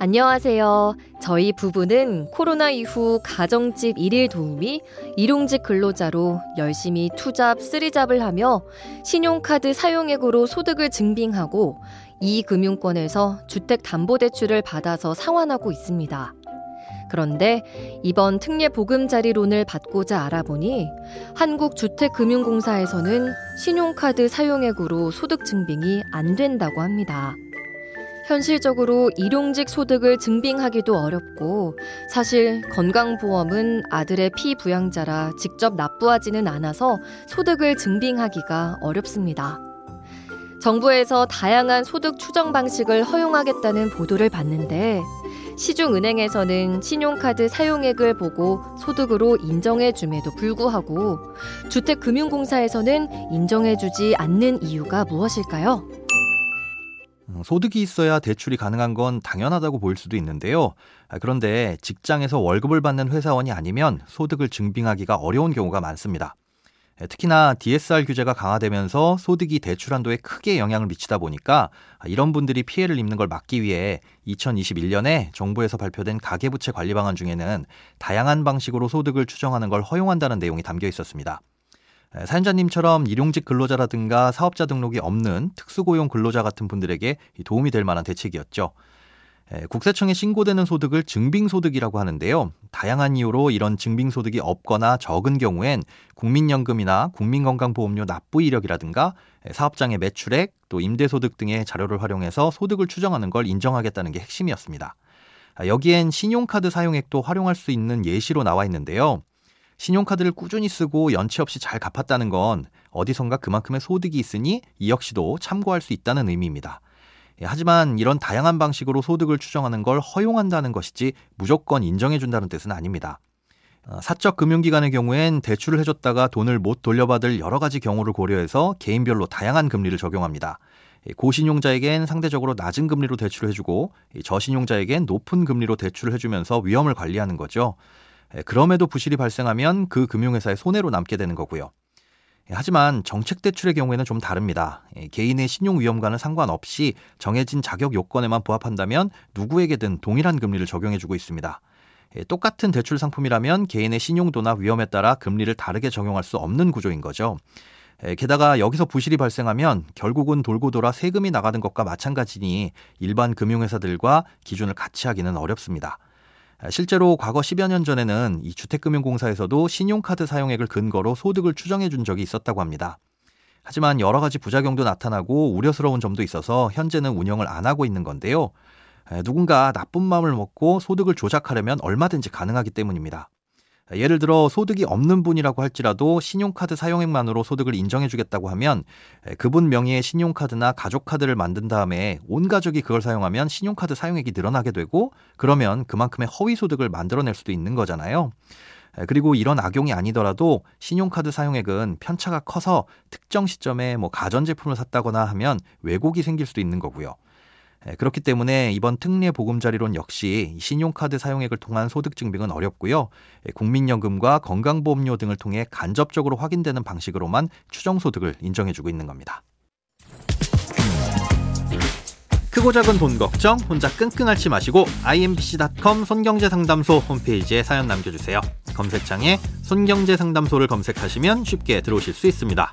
안녕하세요. 저희 부부는 코로나 이후 가정집 일일 도우미, 일용직 근로자로 열심히 투잡, 쓰리잡을 하며 신용카드 사용액으로 소득을 증빙하고 이 금융권에서 주택담보대출을 받아서 상환하고 있습니다. 그런데 이번 특례 보금자리론을 받고자 알아보니 한국주택금융공사에서는 신용카드 사용액으로 소득 증빙이 안 된다고 합니다. 현실적으로 일용직 소득을 증빙하기도 어렵고 사실 건강보험은 아들의 피부양자라 직접 납부하지는 않아서 소득을 증빙하기가 어렵습니다. 정부에서 다양한 소득 추정 방식을 허용하겠다는 보도를 봤는데 시중은행에서는 신용카드 사용액을 보고 소득으로 인정해줌에도 불구하고 주택금융공사에서는 인정해주지 않는 이유가 무엇일까요? 음, 소득이 있어야 대출이 가능한 건 당연하다고 보일 수도 있는데요. 아, 그런데 직장에서 월급을 받는 회사원이 아니면 소득을 증빙하기가 어려운 경우가 많습니다. 예, 특히나 DSR 규제가 강화되면서 소득이 대출 한도에 크게 영향을 미치다 보니까 이런 분들이 피해를 입는 걸 막기 위해 2021년에 정부에서 발표된 가계부채 관리 방안 중에는 다양한 방식으로 소득을 추정하는 걸 허용한다는 내용이 담겨 있었습니다. 사연자님처럼 일용직 근로자라든가 사업자 등록이 없는 특수고용 근로자 같은 분들에게 도움이 될 만한 대책이었죠. 국세청에 신고되는 소득을 증빙소득이라고 하는데요. 다양한 이유로 이런 증빙소득이 없거나 적은 경우엔 국민연금이나 국민건강보험료 납부 이력이라든가 사업장의 매출액 또 임대소득 등의 자료를 활용해서 소득을 추정하는 걸 인정하겠다는 게 핵심이었습니다. 아, 여기엔 신용카드 사용액도 활용할 수 있는 예시로 나와 있는데요. 신용카드를 꾸준히 쓰고 연체 없이 잘 갚았다는 건 어디선가 그만큼의 소득이 있으니 이 역시도 참고할 수 있다는 의미입니다. 예, 하지만 이런 다양한 방식으로 소득을 추정하는 걸 허용한다는 것이지 무조건 인정해준다는 뜻은 아닙니다. 어, 사적 금융기관의 경우엔 대출을 해줬다가 돈을 못 돌려받을 여러 가지 경우를 고려해서 개인별로 다양한 금리를 적용합니다. 예, 고신용자에겐 상대적으로 낮은 금리로 대출을 해주고 저신용자에겐 높은 금리로 대출을 해주면서 위험을 관리하는 거죠. 예, 그럼에도 부실이 발생하면 그 금융회사의 손해로 남게 되는 거고요. 예, 하지만 정책 대출의 경우에는 좀 다릅니다. 예, 개인의 신용 위험과는 상관없이 정해진 자격 요건에만 부합한다면 누구에게든 동일한 금리를 적용해주고 있습니다. 똑같은 대출 상품이라면 개인의 신용도나 위험에 따라 금리를 다르게 적용할 수 없는 구조인 거죠. 게다가 여기서 부실이 발생하면 결국은 돌고 돌아 세금이 나가는 것과 마찬가지니 일반 금융회사들과 기준을 같이 하기는 어렵습니다. 실제로 과거 10여 년 전에는 이 주택금융공사에서도 신용카드 사용액을 근거로 소득을 추정해 준 적이 있었다고 합니다. 하지만 여러 가지 부작용도 나타나고 우려스러운 점도 있어서 현재는 운영을 안 하고 있는 건데요. 누군가 나쁜 마음을 먹고 소득을 조작하려면 얼마든지 가능하기 때문입니다. 예를 들어 소득이 없는 분이라고 할지라도 신용카드 사용액만으로 소득을 인정해주겠다고 하면 그분 명의의 신용카드나 가족카드를 만든 다음에 온 가족이 그걸 사용하면 신용카드 사용액이 늘어나게 되고 그러면 그만큼의 허위 소득을 만들어낼 수도 있는 거잖아요. 그리고 이런 악용이 아니더라도 신용카드 사용액은 편차가 커서 특정 시점에 뭐 가전제품을 샀다거나 하면 왜곡이 생길 수도 있는 거고요. 예, 그렇기 때문에 이번 특례 보금자리론 역시 신용카드 사용액을 통한 소득 증빙은 어렵고요. 예, 국민연금과 건강보험료 등을 통해 간접적으로 확인되는 방식으로만 추정소득을 인정해주고 있는 겁니다. 크고 작은 돈 걱정 혼자 끙끙 앓지 마시고 imbc.com 손경제상담소 홈페이지에 사연 남겨주세요. 검색창에 손경제상담소를 검색하시면 쉽게 들어오실 수 있습니다.